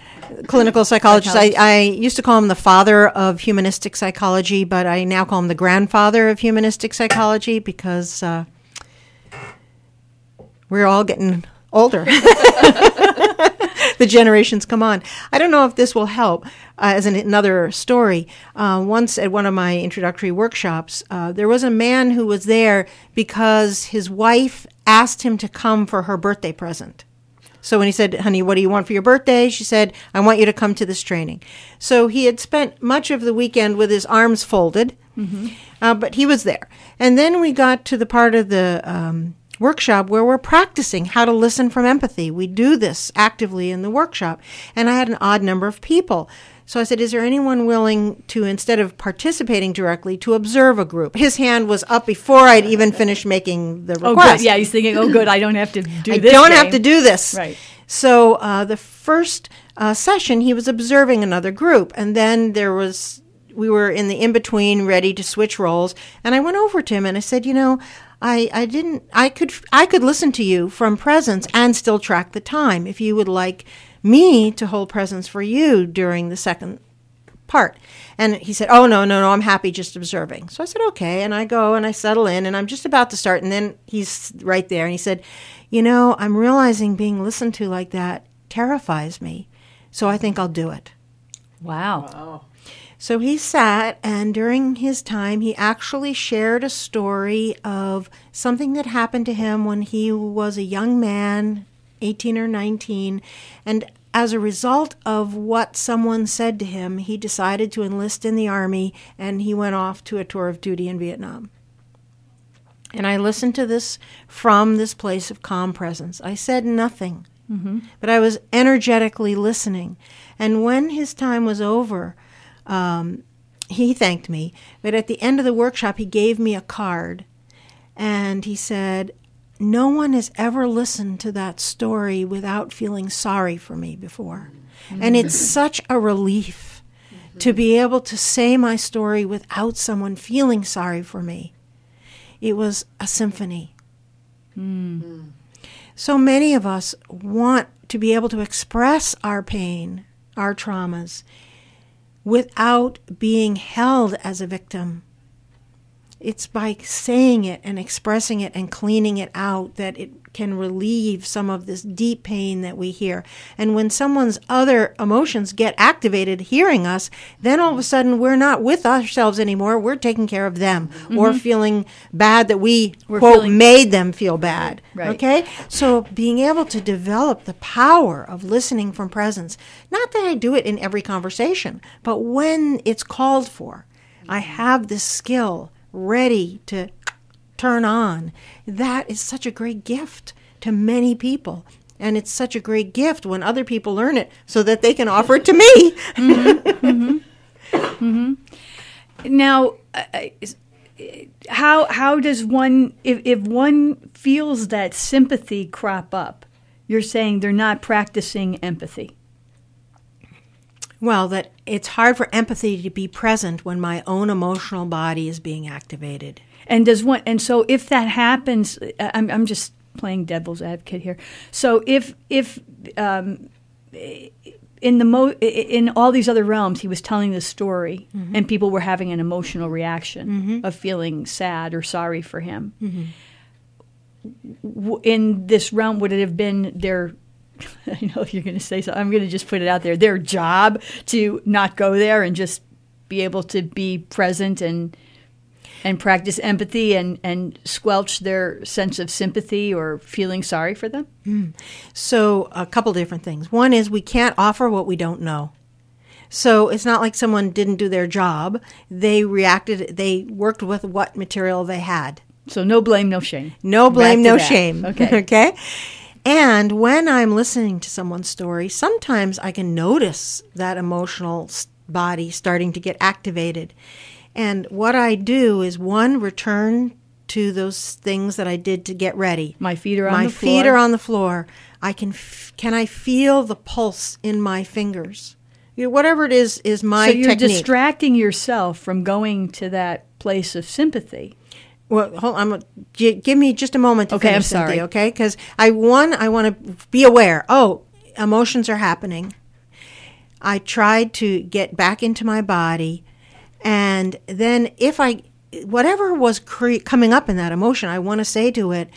clinical psychologist. I, I used to call him the father of humanistic psychology, but I now call him the grandfather of humanistic psychology because uh, we're all getting older. the generations come on. I don't know if this will help uh, as an, another story. Uh, once at one of my introductory workshops, uh, there was a man who was there because his wife asked him to come for her birthday present. So when he said, "Honey, what do you want for your birthday?" she said, "I want you to come to this training." So he had spent much of the weekend with his arms folded, uh, but he was there. And then we got to the part of the um, workshop where we're practicing how to listen from empathy. We do this actively in the workshop, and I had an odd number of people. So I said, "Is there anyone willing to, instead of participating directly, to observe a group?" His hand was up before I'd even finished making the Oh, request. good. Yeah, he's thinking, oh, good, I don't have to do I this. I don't have to do this. Right. So uh, the first uh, session, he was observing another group, and then there was we were in the in between, ready to switch roles, and I went over to him and I said, you know. I, I didn't I could I could listen to you from presence and still track the time if you would like me to hold presence for you during the second part. And he said, Oh, no, no, no, I'm happy just observing. So I said, Okay. And I go and I settle in and I'm just about to start. And then he's right there and he said, You know, I'm realizing being listened to like that terrifies me. So I think I'll do it. Wow. Oh, So he sat, and during his time, he actually shared a story of something that happened to him when he was a young man, 18 or 19. And as a result of what someone said to him, he decided to enlist in the Army and he went off to a tour of duty in Vietnam. And I listened to this from this place of calm presence. I said nothing, mm-hmm. but I was energetically listening. And when his time was over, um, he thanked me. But at the end of the workshop, he gave me a card and he said, No one has ever listened to that story without feeling sorry for me before. And it's mm-hmm. such a relief to be able to say my story without someone feeling sorry for me. It was a symphony. Mm. Mm. So many of us want to be able to express our pain, our traumas, without being held as a victim. It's by saying it and expressing it and cleaning it out that it can relieve some of this deep pain that we hear. And when someone's other emotions get activated hearing us, then all of a sudden we're not with ourselves anymore. We're taking care of them or mm-hmm. feeling bad that we, We're quote, feeling- made them feel bad. Right. Okay? So being able to develop the power of listening from presence, not that I do it in every conversation, but when it's called for, I have this skill ready to turn on. That is such a great gift to many people. And it's such a great gift when other people learn it so that they can offer it to me. Now, uh, uh, how how does one if if one feels that sympathy crop up? You're saying they're not practicing empathy. Well, that it's hard for empathy to be present when my own emotional body is being activated. And does one and so if that happens, I'm I'm just playing devil's advocate here. So if if um, in the mo in all these other realms, he was telling the story, mm-hmm. and people were having an emotional reaction mm-hmm. of feeling sad or sorry for him. Mm-hmm. W- In this realm, would it have been their I know you're going to say so. I'm going to just put it out there. Their job to not go there and just be able to be present and and practice empathy and and squelch their sense of sympathy or feeling sorry for them. Hmm. So, a couple different things. One is we can't offer what we don't know. So, it's not like someone didn't do their job. They reacted, they worked with what material they had. So no blame, no shame. No blame, no that. shame. Okay. okay. And when I'm listening to someone's story, sometimes I can notice that emotional body starting to get activated. And what I do is one, return to those things that I did to get ready. My feet are on my the floor. My feet are on the floor. I can f- can I feel the pulse in my fingers? You know, whatever it is is my so you're technique. distracting yourself from going to that place of sympathy. Well, hold on. Give me just a moment to Okay, finish, I'm sorry. Cynthia, okay? Because I one, I want to be aware. Oh, emotions are happening. I tried to get back into my body, and then if I, whatever was cre- coming up in that emotion, I want to say to it,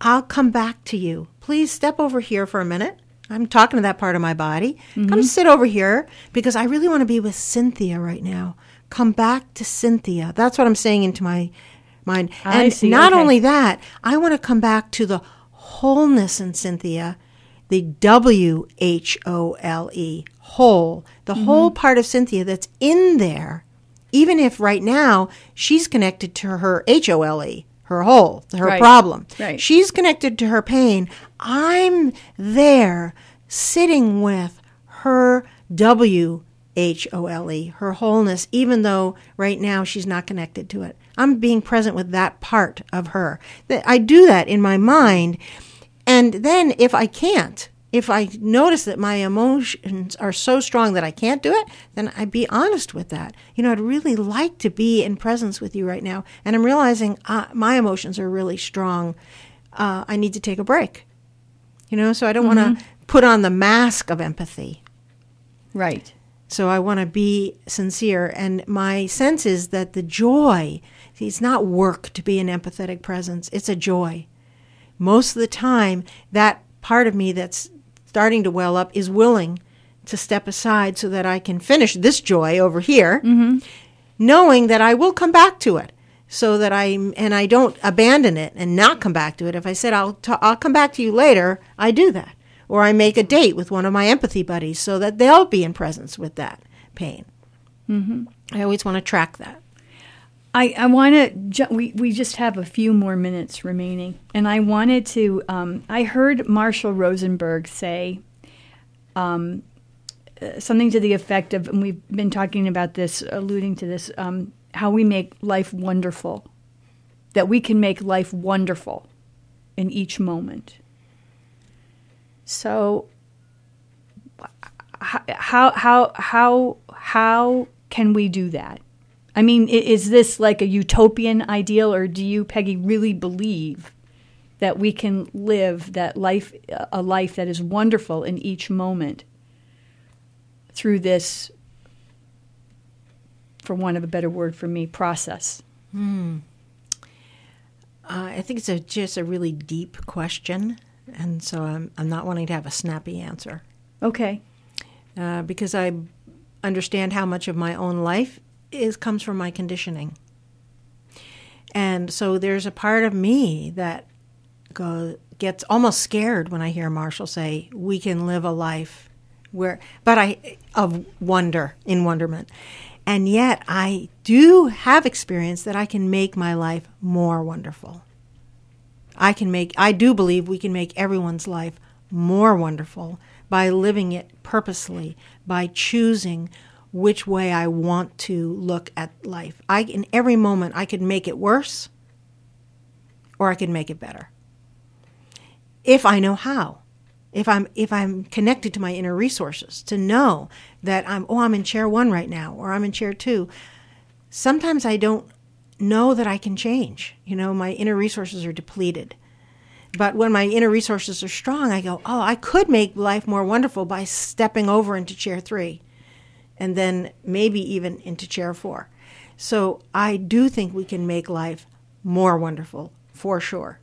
"I'll come back to you. Please step over here for a minute." I'm talking to that part of my body. Mm-hmm. Come sit over here because I really want to be with Cynthia right now. Come back to Cynthia. That's what I'm saying into my mind. I and not okay. only that, I want to come back to the wholeness in Cynthia, the W H O L E, whole, the Mm-hmm. whole part of Cynthia that's in there, even if right now she's connected to her H O L E, her whole, her Right. problem. Right. She's connected to her pain. I'm there sitting with her W H O L E, her wholeness, even though right now she's not connected to it. I'm being present with that part of her. That I do that in my mind. And then if I can't, if I notice that my emotions are so strong that I can't do it, then I'd be honest with that. You know, I'd really like to be in presence with you right now. And I'm realizing uh, my emotions are really strong. Uh, I need to take a break. You know, so I don't want to put on the mask of empathy. Right. So I want to be sincere. And my sense is that the joy, it's not work to be an empathetic presence, it's a joy. Most of the time, that part of me that's starting to well up is willing to step aside so that I can finish this joy over here, knowing that I will come back to it. So that I and I don't abandon it and not come back to it. If I said I'll i I'll come back to you later, I do that or I make a date with one of my empathy buddies so that they'll be in presence with that pain. Mm-hmm. I always want to track that. I, I want to. Ju- we we just have a few more minutes remaining, and I wanted to. Um, I heard Marshall Rosenberg say um, uh, something to the effect of, and we've been talking about this, alluding to this, um, how we make life wonderful, that we can make life wonderful in each moment. So, how how how how can we do that? I mean, is this like a utopian ideal, or do you, Peggy, really believe that we can live that life, a life that is wonderful in each moment through this, for want of a better word for me, process? Uh, I think it's a, just a really deep question, and so I'm, I'm not wanting to have a snappy answer Okay. uh, because I understand how much of my own life is comes from my conditioning, and so there's a part of me that go, gets almost scared when I hear Marshall say, "We can live a life where," but I of wonder in wonderment. And yet, I do have experience that I can make my life more wonderful. I can make, I do believe we can make everyone's life more wonderful by living it purposely, by choosing which way I want to look at life. I, in every moment, I could make it worse or I could make it better. If I know how. If I'm if I'm connected to my inner resources to know that I'm oh I'm in chair 1 right now or I'm in chair 2. Sometimes I don't know that I can change. You know, my inner resources are depleted. But when my inner resources are strong, I go, oh, I could make life more wonderful by stepping over into chair three and then maybe even into chair four. So I do think we can make life more wonderful for sure.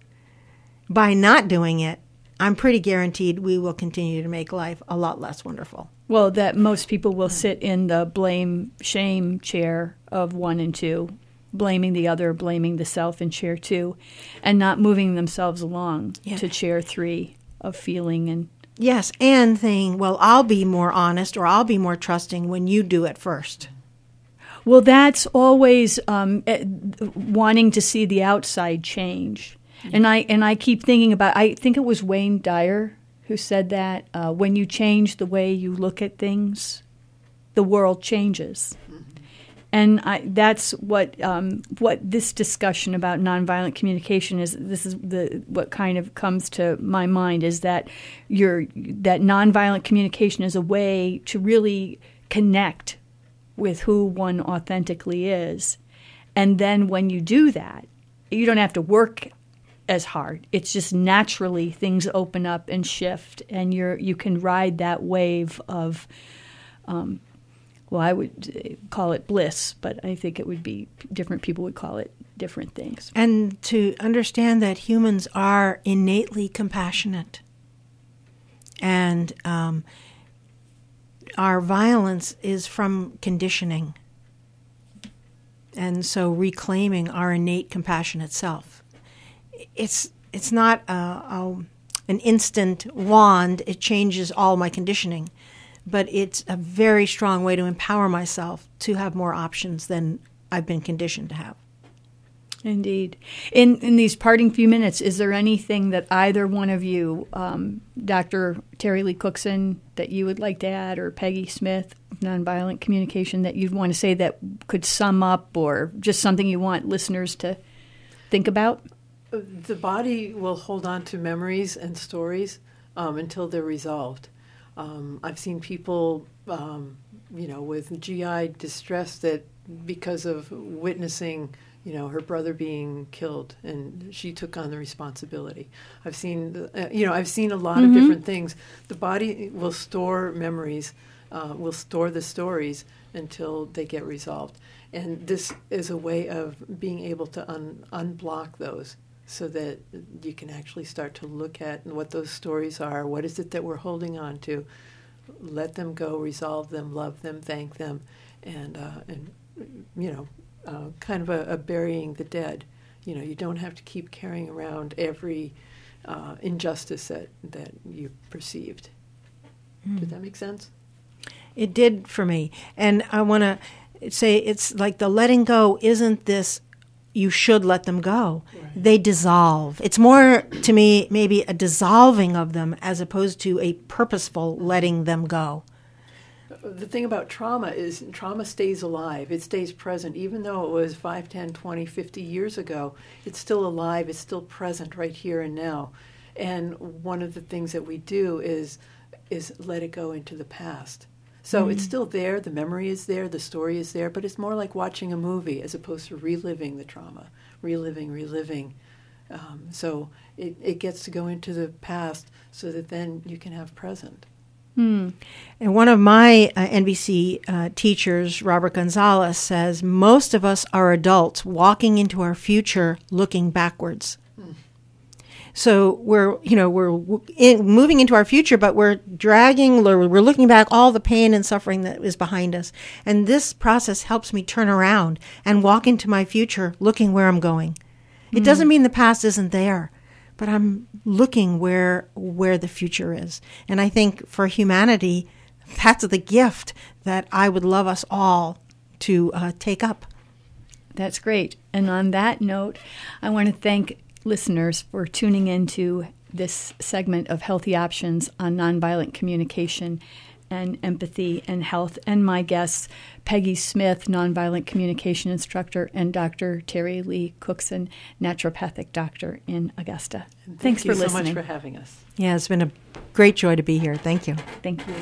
By not doing it, I'm pretty guaranteed we will continue to make life a lot less wonderful. Well, that most people will sit in the blame shame chair of one and two, blaming the other, blaming the self in chair two, and not moving themselves along Yeah. to chair three of feeling and Yes, and saying, well, I'll be more honest or I'll be more trusting when you do it first. Well, that's always um, eh, wanting to see the outside change, and I and I keep thinking about. I think it was Wayne Dyer who said that uh, when you change the way you look at things, the world changes. And I, that's what um, what this discussion about nonviolent communication is. This is the what kind of comes to my mind is that your that nonviolent communication is a way to really connect with who one authentically is, and then when you do that, you don't have to work as hard. It's just naturally things open up and shift, and you're you can ride that wave of. Um, well, I would call it bliss, but I think it would be different people would call it different things. And to understand that humans are innately compassionate. And um, our violence is from conditioning. And so reclaiming our innate compassionate self. It's, it's not a, a, an instant wand, it changes all my conditioning but it's a very strong way to empower myself to have more options than I've been conditioned to have. Indeed. In in these parting few minutes, is there anything that either one of you, um, Dr. Terry Lee Cookson, that you would like to add, or Peggy Smith, nonviolent communication, that you'd want to say that could sum up, or just something you want listeners to think about? The body will hold on to memories and stories um, until they're resolved. Um, I've seen people, um, you know, with GI distress that because of witnessing, you know, her brother being killed, and she took on the responsibility. I've seen, uh, you know, I've seen a lot mm-hmm. of different things. The body will store memories, uh, will store the stories until they get resolved, and this is a way of being able to un- unblock those so that you can actually start to look at what those stories are. What is it that we're holding on to? Let them go, resolve them, love them, thank them, and uh, and you know, uh, kind of a, a, burying the dead. You know, you don't have to keep carrying around every uh, injustice that that you perceived. Mm. Did that make sense? It did for me, and I want to say it's like the letting go isn't this you should let them go. Right. They dissolve. It's more to me maybe a dissolving of them as opposed to a purposeful letting them go. The thing about trauma is trauma stays alive. It stays present. Even though it was 5, 10, 20, 50 years ago, it's still alive. It's still present right here and now. And one of the things that we do is is let it go into the past. So mm-hmm. it's still there, the memory is there, the story is there, but it's more like watching a movie as opposed to reliving the trauma, reliving, reliving. Um, so it, it gets to go into the past so that then you can have present. Hmm. And one of my uh, NVC uh, teachers, Robert Gonzalez, says most of us are adults walking into our future looking backwards. So we're, you know, we're in, moving into our future, but we're dragging, we're looking back all the pain and suffering that is behind us. And this process helps me turn around and walk into my future looking where I'm going. Mm. It doesn't mean the past isn't there, but I'm looking where where the future is. And I think for humanity, that's the gift that I would love us all to uh, take up. That's great. And on that note, I want to thank listeners for tuning into this segment of Healthy Options on Nonviolent Communication and Empathy and Health, and my guests, Peggy Smith, Nonviolent Communication Instructor, and Dr. Terry Lee Cookson, Naturopathic Doctor in Augusta. Thank Thanks for listening. so much for having us. Yeah, it's been a great joy to be here. Thank you. Thank you.